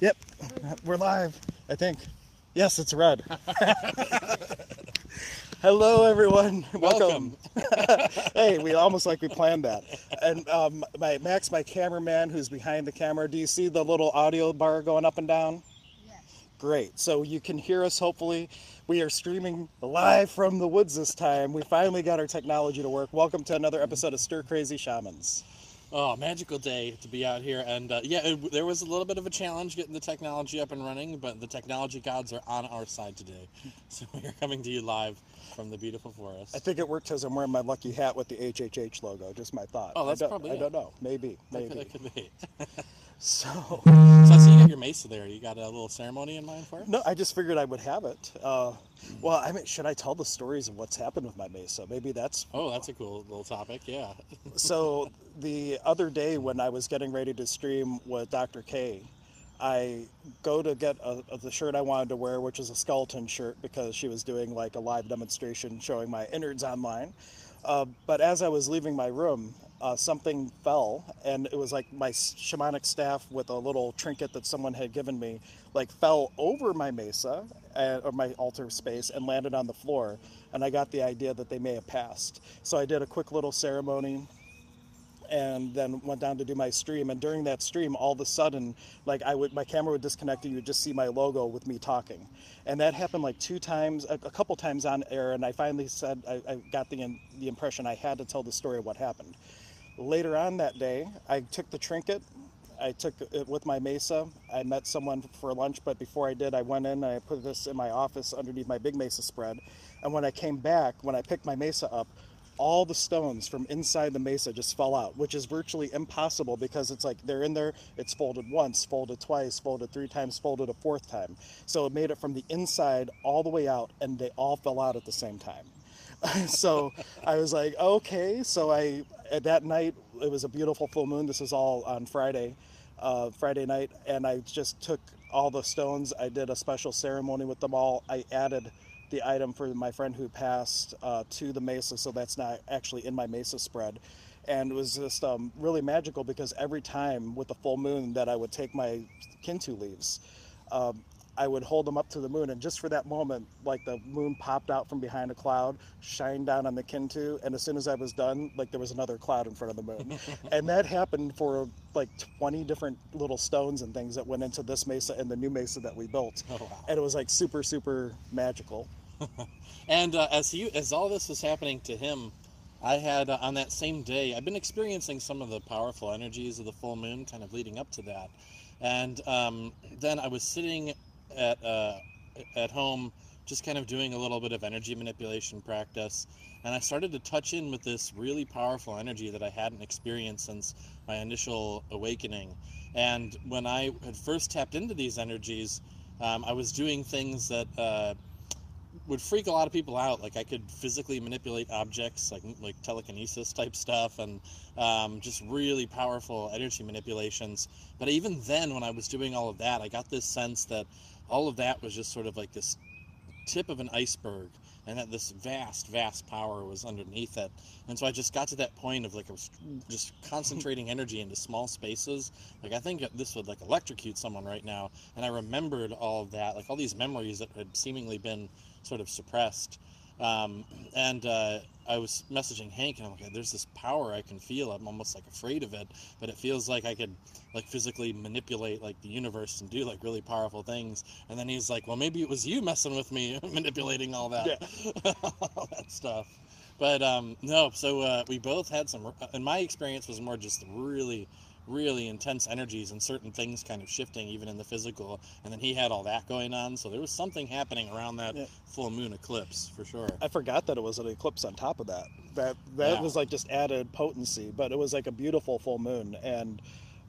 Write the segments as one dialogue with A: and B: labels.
A: Yep, we're live. I think. Yes, it's red. Hello, everyone.
B: Welcome.
A: hey, we almost like we planned that. And um, my Max, my cameraman, who's behind the camera. Do you see the little audio bar going up and down?
C: Yes.
A: Great. So you can hear us. Hopefully, we are streaming live from the woods this time. We finally got our technology to work. Welcome to another episode of Stir Crazy Shamans.
B: Oh, magical day to be out here, and uh, yeah, it, there was a little bit of a challenge getting the technology up and running, but the technology gods are on our side today, so we are coming to you live from the beautiful forest.
A: I think it worked because I'm wearing my lucky hat with the HHH logo. Just my thought.
B: Oh, that's
A: I don't,
B: probably
A: I
B: it.
A: don't know. Maybe. Maybe.
B: That could be.
A: So.
B: so I see you got your mesa there. You got a little ceremony in mind for it?
A: No, I just figured I would have it. Uh, well, I mean, should I tell the stories of what's happened with my mesa? Maybe that's
B: Oh, that's a cool little topic. Yeah.
A: so. The other day when I was getting ready to stream with Dr. K, I go to get a, a- the shirt I wanted to wear, which is a skeleton shirt, because she was doing like a live demonstration showing my innards online. Uh, but as I was leaving my room, uh, something fell, and it was like my shamanic staff with a little trinket that someone had given me, like fell over my mesa uh, or my altar space and landed on the floor. And I got the idea that they may have passed. So I did a quick little ceremony and then went down to do my stream. And during that stream all of a sudden like i would my camera would disconnect and you would just see my logo with me talking. And that happened like two times a, a couple times on air and i finally said i, I got the, in, the impression i had to tell the story of what happened. Later on that day i took the trinket i took it with my mesa i met someone for lunch but before i did i went in and i put this in my office underneath my big mesa spread. And when i came back when i picked my mesa up all the stones from inside the mesa just fell out, which is virtually impossible because it's like they're in there, it's folded once, folded twice, folded three times, folded a fourth time. So it made it from the inside all the way out, and they all fell out at the same time. so I was like, okay. So I, at that night, it was a beautiful full moon. This is all on Friday, uh, Friday night, and I just took all the stones. I did a special ceremony with them all. I added the item for my friend who passed uh, to the mesa, so that's not actually in my mesa spread. And it was just um, really magical because every time with the full moon that I would take my kintu leaves, um, I would hold them up to the moon, and just for that moment, like the moon popped out from behind a cloud, shined down on the kintu, and as soon as I was done, like there was another cloud in front of the moon, and that happened for like 20 different little stones and things that went into this mesa and the new mesa that we built,
B: Oh, wow.
A: and it was like super super magical.
B: And uh, as he, as all this was happening to him, I had uh, on that same day. I've been experiencing some of the powerful energies of the full moon, kind of leading up to that. And um, then I was sitting at uh, at home, just kind of doing a little bit of energy manipulation practice, and I started to touch in with this really powerful energy that I hadn't experienced since my initial awakening. And when I had first tapped into these energies, um, I was doing things that. Uh, would freak a lot of people out. Like I could physically manipulate objects, like like telekinesis type stuff, and um, just really powerful energy manipulations. But even then, when I was doing all of that, I got this sense that all of that was just sort of like this tip of an iceberg, and that this vast, vast power was underneath it. And so I just got to that point of like I was just concentrating energy into small spaces. Like I think this would like electrocute someone right now. And I remembered all of that, like all these memories that had seemingly been sort of suppressed. Um, and uh, I was messaging Hank, and I'm like, "There's this power I can feel. I'm almost like afraid of it, but it feels like I could like physically manipulate like the universe and do like really powerful things." And then he's like, "Well, maybe it was you messing with me, manipulating all that, all that stuff." But um, no, so uh, we both had some. And my experience was more just really, really intense energies and certain things kind of shifting even in the physical. And then he had all that going on, so there was something happening around that
A: Yeah.
B: full moon eclipse for sure.
A: I forgot that it was an eclipse on top of that. That that
B: Yeah.
A: was like just added potency, but it was like a beautiful full moon, and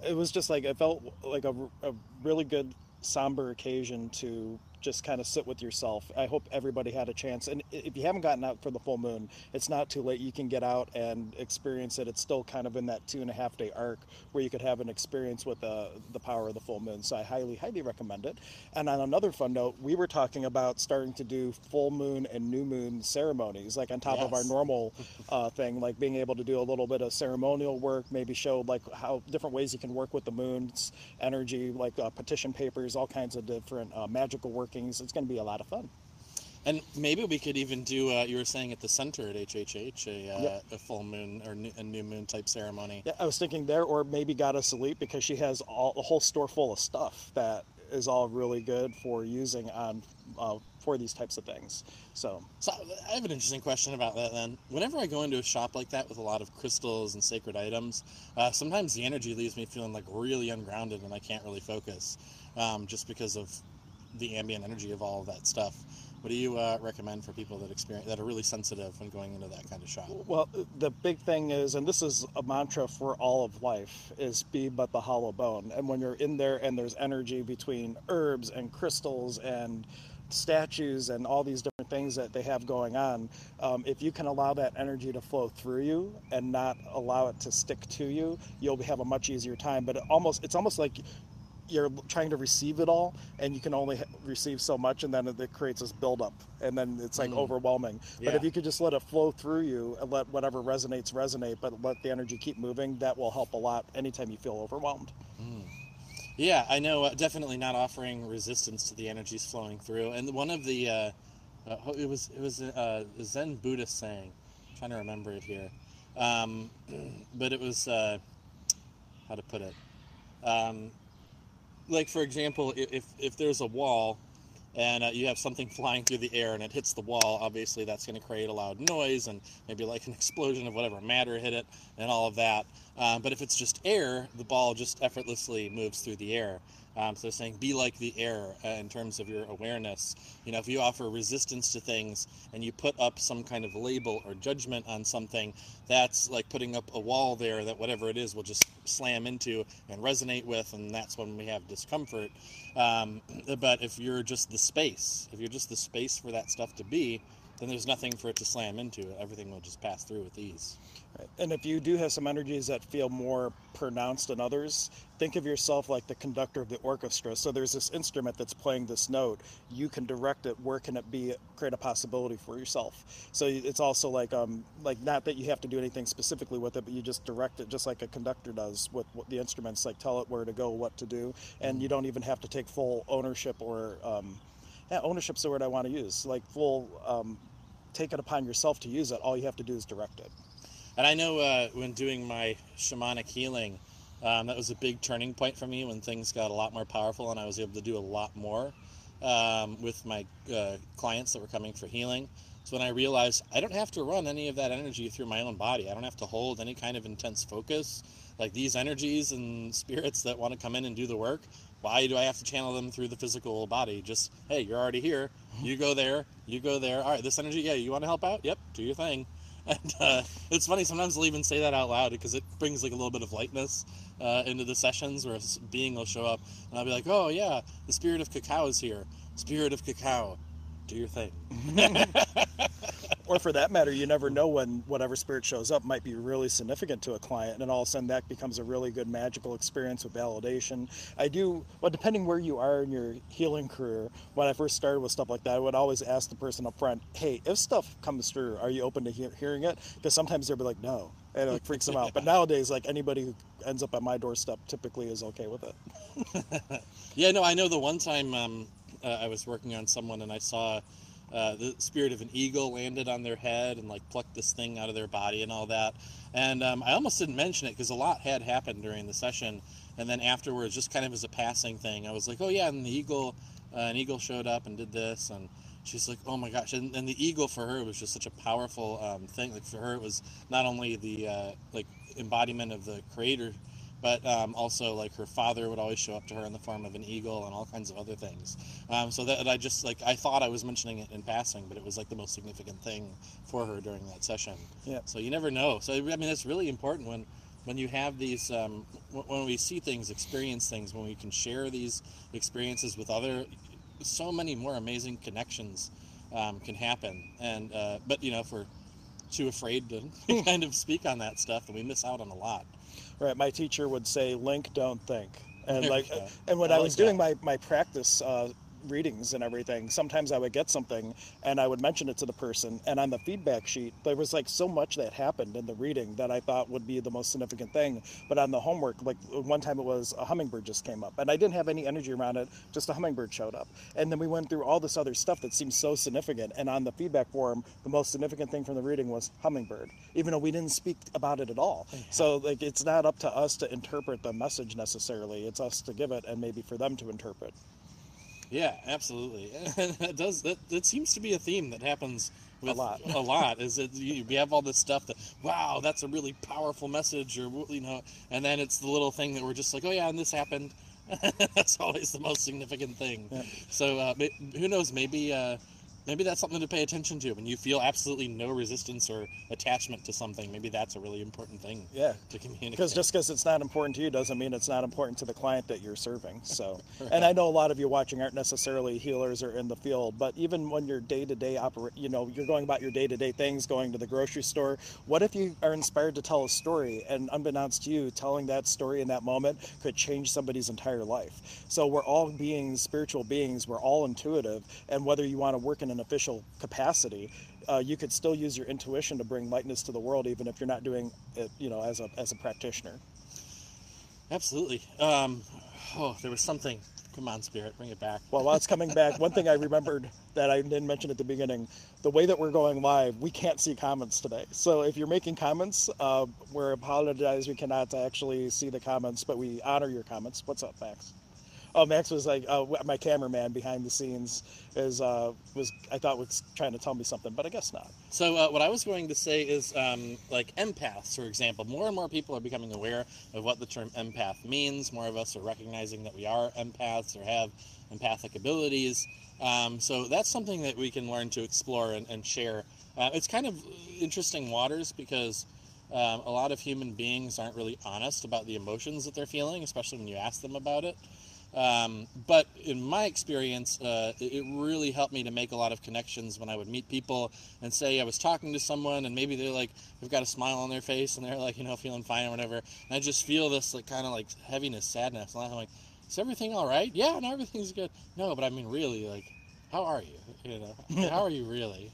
A: it was just like it felt like a, a really good somber occasion to just kind of sit with yourself. I hope everybody had a chance. And if you haven't gotten out for the full moon, it's not too late. You can get out and experience it. It's still kind of in that two and a half day arc where you could have an experience with the, the power of the full moon. So I highly, highly recommend it. And on another fun note, we were talking about starting to do full moon and new moon ceremonies, like on top of our normal uh, thing, like being able to do a little bit of ceremonial work, maybe show like how different ways you can work with the moon's energy, like uh, petition papers, all kinds of different uh, magical workings. It's going to be a lot of fun.
B: And maybe we could even do. Uh, you were saying at the center at HHH a, uh,
A: Yeah.
B: a full moon or new, a new moon type ceremony.
A: Yeah, I was thinking there, or maybe Goddess Elite because she has all a whole store full of stuff that is all really good for using on uh, for these types of things. So
B: So I have an interesting question about that. Then, whenever I go into a shop like that with a lot of crystals and sacred items, uh, sometimes the energy leaves me feeling like really ungrounded and I can't really focus, um, just because of the ambient energy of all of that stuff. What do you uh, recommend for people that experience that are really sensitive when going into that kind of shop?
A: Well, the big thing is, and this is a mantra for all of life, is be but the hollow bone. And when you're in there and there's energy between herbs and crystals and statues and all these different things that they have going on, um, if you can allow that energy to flow through you and not allow it to stick to you, you'll have a much easier time. But almost, it's almost like you're trying to receive it all and you can only receive so much and then it, creates this buildup and then it's like
B: Mm.
A: overwhelming but if you could just let it flow through you and let whatever resonates resonate but let the energy keep moving that will help a lot anytime you feel overwhelmed
B: Yeah, I know. Uh, definitely not offering resistance to the energies flowing through. And one of the, uh, uh, it was it was uh, a Zen Buddhist saying. I'm trying to remember it here, um, but it was uh, how to put it. Um, like for example, if if there's a wall, and uh, you have something flying through the air and it hits the wall, obviously that's going to create a loud noise and maybe like an explosion of whatever matter hit it and all of that. Um, but if it's just air, the ball just effortlessly moves through the air. Um, so they're saying be like the air uh, in terms of your awareness. You know, if you offer resistance to things and you put up some kind of label or judgment on something, that's like putting up a wall there that whatever it is will just slam into and resonate with, and that's when we have discomfort. Um, but if you're just the space, if you're just the space for that stuff to be, then there's nothing for it to slam into. Everything will just pass through with ease.
A: Right. And if you do have some energies that feel more pronounced than others, think of yourself like the conductor of the orchestra. So there's this instrument that's playing this note. You can direct it. Where can it be? Create a possibility for yourself. So it's also like um like not that you have to do anything specifically with it, but you just direct it just like a conductor does with, the instruments. Like tell it where to go, what to do, and you don't even have to take full ownership or um, yeah, ownership's the word I want to use. Like full um, take it upon yourself to use it. All you have to do is direct it.
B: And I know uh, when doing my shamanic healing, um, that was a big turning point for me when things got a lot more powerful and I was able to do a lot more um, with my uh, clients that were coming for healing. So when I realized I don't have to run any of that energy through my own body, I don't have to hold any kind of intense focus. Like these energies and spirits that want to come in and do the work, why do I have to channel them through the physical body? Just, hey, you're already here. You go there, you go there. All right, this energy, yeah, you want to help out? Yep, do your thing. And uh, it's funny, sometimes I'll even say that out loud because it brings like a little bit of lightness uh, into the sessions where a being will show up and I'll be like, oh, yeah, the spirit of cacao is here. Spirit of cacao, do your thing.
A: or for that matter, you never know when whatever spirit shows up might be really significant to a client, and all of a sudden that becomes a really good magical experience with validation. I do, well, depending where you are in your healing career, when I first started with stuff like that, I would always ask the person up front, hey, if stuff comes through, are you open to hear, hearing it? Because sometimes they'll be like, no. And it like, freaks them out. But nowadays, like anybody who ends up at my doorstep typically is okay with it.
B: Yeah, no, I know the one time um, uh, I was working on someone and I saw uh, the spirit of an eagle landed on their head and like plucked this thing out of their body and all that. And um, I almost didn't mention it because a lot had happened during the session. And then afterwards, just kind of as a passing thing, I was like, oh yeah, and the eagle, uh, an eagle showed up and did this. And she's like, oh my gosh. And, and the eagle for her was just such a powerful um, thing. Like for her, it was not only the uh, like embodiment of the creator but um, also like her father would always show up to her in the form of an eagle and all kinds of other things. Um, so that I just like I thought I was mentioning it in passing, but it was like the most significant thing for her during that session.
A: Yeah.
B: So you never know. So I mean, it's really important when when you have these um, when we see things, experience things, when we can share these experiences with other so many more amazing connections um, can happen. And uh, but you know, we're too afraid to kind of speak on that stuff, and we miss out on a lot.
A: Right. My teacher would say, "Link, don't think." And like, and when
B: I
A: I,
B: like
A: was doing my my practice uh, readings and everything, sometimes I would get something and I would mention it to the person, and on the feedback sheet, there was like so much that happened in the reading that I thought would be the most significant thing. But on the homework, like one time it was a hummingbird just came up, and I didn't have any energy around it, just a hummingbird showed up, and then we went through all this other stuff that seemed so significant, and on the feedback form, the most significant thing from the reading was hummingbird, even though we didn't speak about it at all. Mm-hmm. So like it's not up to us to interpret the message necessarily. It's us to give it and maybe for them to interpret.
B: Yeah, absolutely. That does that. That seems to be a theme that happens with a
A: lot.
B: a lot. Is that you, we have all this stuff that wow, that's a really powerful message, or you know, and then it's the little thing that we're just like, oh yeah, and this happened. that's always the most significant thing.
A: Yeah.
B: So uh, who knows? Maybe uh, maybe that's something to pay attention to when you feel absolutely no resistance or attachment to something. Maybe that's a really important thing
A: Yeah.
B: to communicate.
A: Because just because it's not important to you doesn't mean it's not important to the client that you're serving. So, and I know a lot of you watching aren't necessarily healers or in the field, but even when you're day to day operate, you know, you're going about your day to day things, going to the grocery store. What if you are inspired to tell a story, and unbeknownst to you, telling that story in that moment could change somebody's entire life? So we're all beings, spiritual beings. We're all intuitive, and whether you want to work in an official capacity. Uh, you could still use your intuition to bring lightness to the world, even if you're not doing it, you know, as a as a practitioner.
B: Absolutely. Um, oh, there was something. Come on, spirit, bring it back.
A: Well, while it's coming back, one thing I remembered that I didn't mention at the beginning, the way that we're going live, we can't see comments today. So if you're making comments, uh, we're apologize we cannot actually see the comments, but we honor your comments. What's up, Max? Oh, Max was like, uh, my cameraman behind the scenes is uh, was I thought was trying to tell me something, but I guess not.
B: So uh, what I was going to say is, um, like empaths, for example, more and more people are becoming aware of what the term empath means. More of us are recognizing that we are empaths or have empathic abilities. Um, so that's something that we can learn to explore and, and share. Uh, it's kind of interesting waters because um, a lot of human beings aren't really honest about the emotions that they're feeling, especially when you ask them about it. Um, but in my experience, uh, it, really helped me to make a lot of connections when I would meet people and say I was talking to someone and maybe they're like, they've got a smile on their face and they're like, you know, feeling fine or whatever. And I just feel this like kind of like heaviness, sadness. And I'm like, is everything all right? Yeah, no, everything's good. No, but I mean, really, like, how are you? You know, how are you really?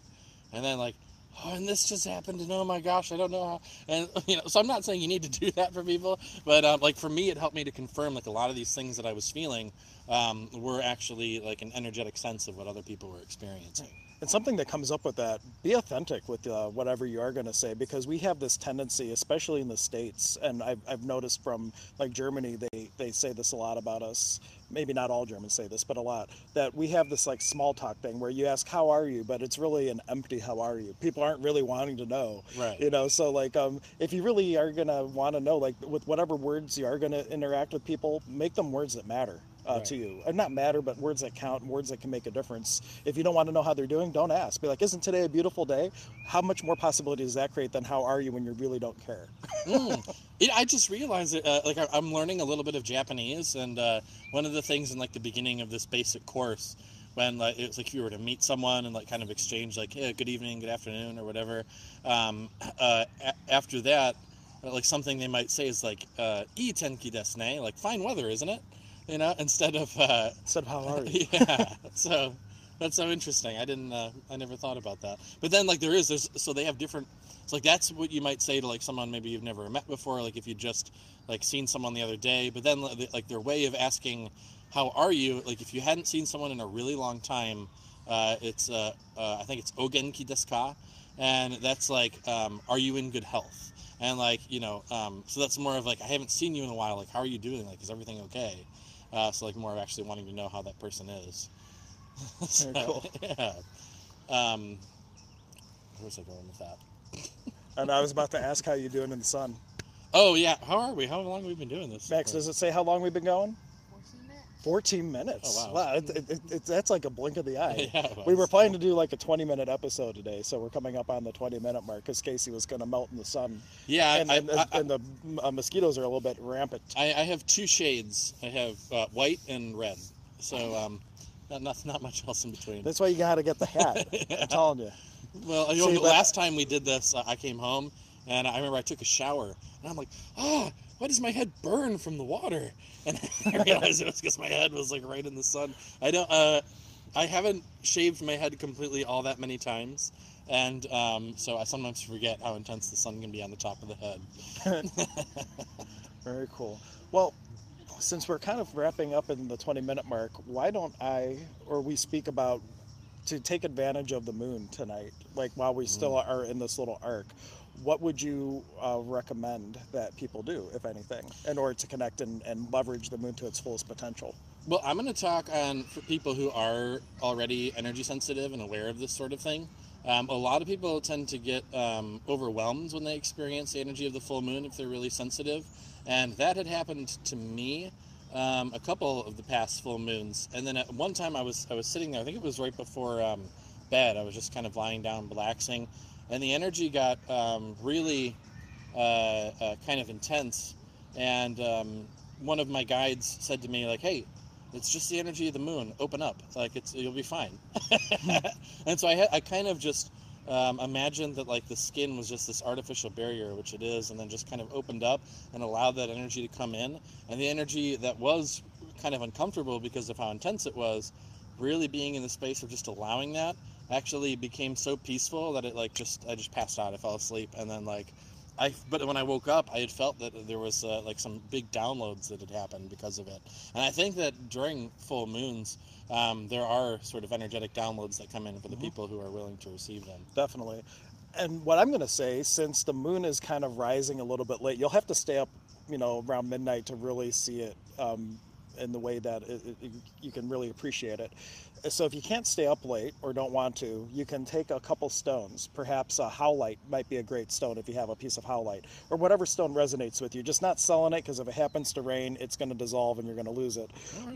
B: And then like, oh, and this just happened, and oh my gosh, I don't know how. And you know, so I'm not saying you need to do that for people, but um, like for me, it helped me to confirm like a lot of these things that I was feeling um, were actually like an energetic sense of what other people were experiencing.
A: And something that comes up with that, be authentic with uh, whatever you are going to say, because we have this tendency, especially in the States, and I've, I've noticed from like Germany, they, they say this a lot about us. Maybe not all Germans say this, but a lot. That we have this like small talk thing where you ask, how are you? But it's really an empty, how are you? People aren't really wanting to know.
B: Right.
A: You know, so like um, if you really are going to want to know, like with whatever words you are going to interact with people, make them words that matter uh,
B: Right.
A: to you. And not matter, but words that count, and words that can make a difference. If you don't want to know how they're doing, don't ask. Be like, isn't today a beautiful day? How much more possibility does that create than how are you when you really don't care?
B: Mm. It, I just realized that, uh, like, I, I'm learning a little bit of Japanese, and uh, one of the things in like the beginning of this basic course, when like it's like if you were to meet someone and like kind of exchange like, hey, good evening, good afternoon, or whatever. Um, uh, a- after that, like something they might say is like, uh, "ii tenki desu ne," like fine weather, isn't it? You know, instead of uh,
A: Said, how are you?
B: yeah. So that's so interesting. I didn't. Uh, I never thought about that. But then, like, there is. There's so they have different. It's like that's what you might say to like someone maybe you've never met before. Like if you just like seen someone the other day. But then like their way of asking, "How are you?" Like if you hadn't seen someone in a really long time, uh, it's uh, uh, I think it's ogenki desu ka, and that's like, um, "Are you in good health?" And like you know, um, so that's more of like I haven't seen you in a while. Like how are you doing? Like is everything okay? Uh, so like more of actually wanting to know how that person is.
A: Very cool.
B: Yeah. Um, where's I going with that?
A: And I was about to ask how you doing in the sun.
B: Oh yeah, how are we? How long have we been doing this?
A: Max, does it say how long we've been going?
C: 14 minutes.
B: Oh, wow.
A: it, it, it, it- that's like a blink of the eye.
B: Yeah,
A: we were planning to do like a 20 minute episode today, so we're coming up on the 20 minute mark because Casey was going to melt in the sun.
B: Yeah,
A: and,
B: I,
A: and,
B: I,
A: and the uh, mosquitoes are a little bit rampant.
B: I, I have two shades. I have uh, white and red. So um, Not, not, not much else in between.
A: That's why you got to get the hat. I'm telling you.
B: Well, you know,
A: See,
B: last time we did this, uh, I came home and I remember I took a shower and I'm like, ah, why does my head burn from the water? And I realized it was because my head was like right in the sun. I don't, uh, I haven't shaved my head completely all that many times. And um, so I sometimes forget how intense the sun can be on the top of the head.
A: Very cool. Well, since we're kind of wrapping up in the 20 minute mark, why don't I or we speak about to take advantage of the moon tonight, like while we still are in this little arc? What would you uh, recommend that people do, if anything, in order to connect and, and leverage the moon to its fullest potential?
B: Well, I'm going to talk on for people who are already energy sensitive and aware of this sort of thing. Um, a lot of people tend to get um, overwhelmed when they experience the energy of the full moon if they're really sensitive, and that had happened to me um, a couple of the past full moons. And then at one time I was I was sitting there. I think it was right before um, bed. I was just kind of lying down, relaxing, and the energy got um, really uh, uh, kind of intense. And um, one of my guides said to me like, "Hey." It's just the energy of the moon. Open up, like it's you'll be fine. and so I had, I kind of just um, imagined that like the skin was just this artificial barrier, which it is, and then just kind of opened up and allowed that energy to come in. And the energy that was kind of uncomfortable because of how intense it was, really being in the space of just allowing that actually became so peaceful that it like just I just passed out. I fell asleep, and then like I but when I woke up, I had felt that there was uh, like some big downloads that had happened because of it. And I think that during full moons, um, there are sort of energetic downloads that come in for the people who are willing to receive them.
A: Definitely. And what I'm going to say, since the moon is kind of rising a little bit late, you'll have to stay up, you know, around midnight to really see it um, in the way that it, it, you can really appreciate it. So if you can't stay up late or don't want to, you can take a couple stones. Perhaps a howlite might be a great stone if you have a piece of howlite or whatever stone resonates with you. Just not selenite because if it happens to rain, it's going to dissolve and you're going to lose it.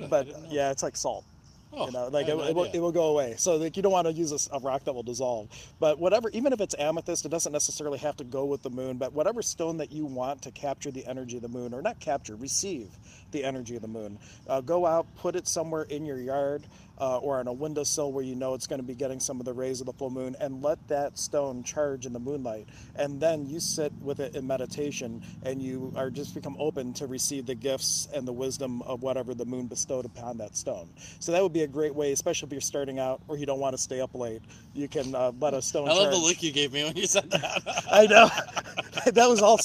A: But yeah, it's like salt
B: Oh,
A: you know like it, it, will, it will go away. So like you don't want to use a rock that will dissolve. But whatever even if it's amethyst it doesn't necessarily have to go with the moon but whatever stone that you want to capture the energy of the moon or not capture receive the energy of the moon uh, go out put it somewhere in your yard uh, or on a windowsill where you know it's going to be getting some of the rays of the full moon and let that stone charge in the moonlight. And then you sit with it in meditation and you are just become open to receive the gifts and the wisdom of whatever the moon bestowed upon that stone. So that would be a great way especially if you're starting out or you don't want to stay up late you can uh, let a stone
B: I love the look you gave me when you said that.
A: i know. That was all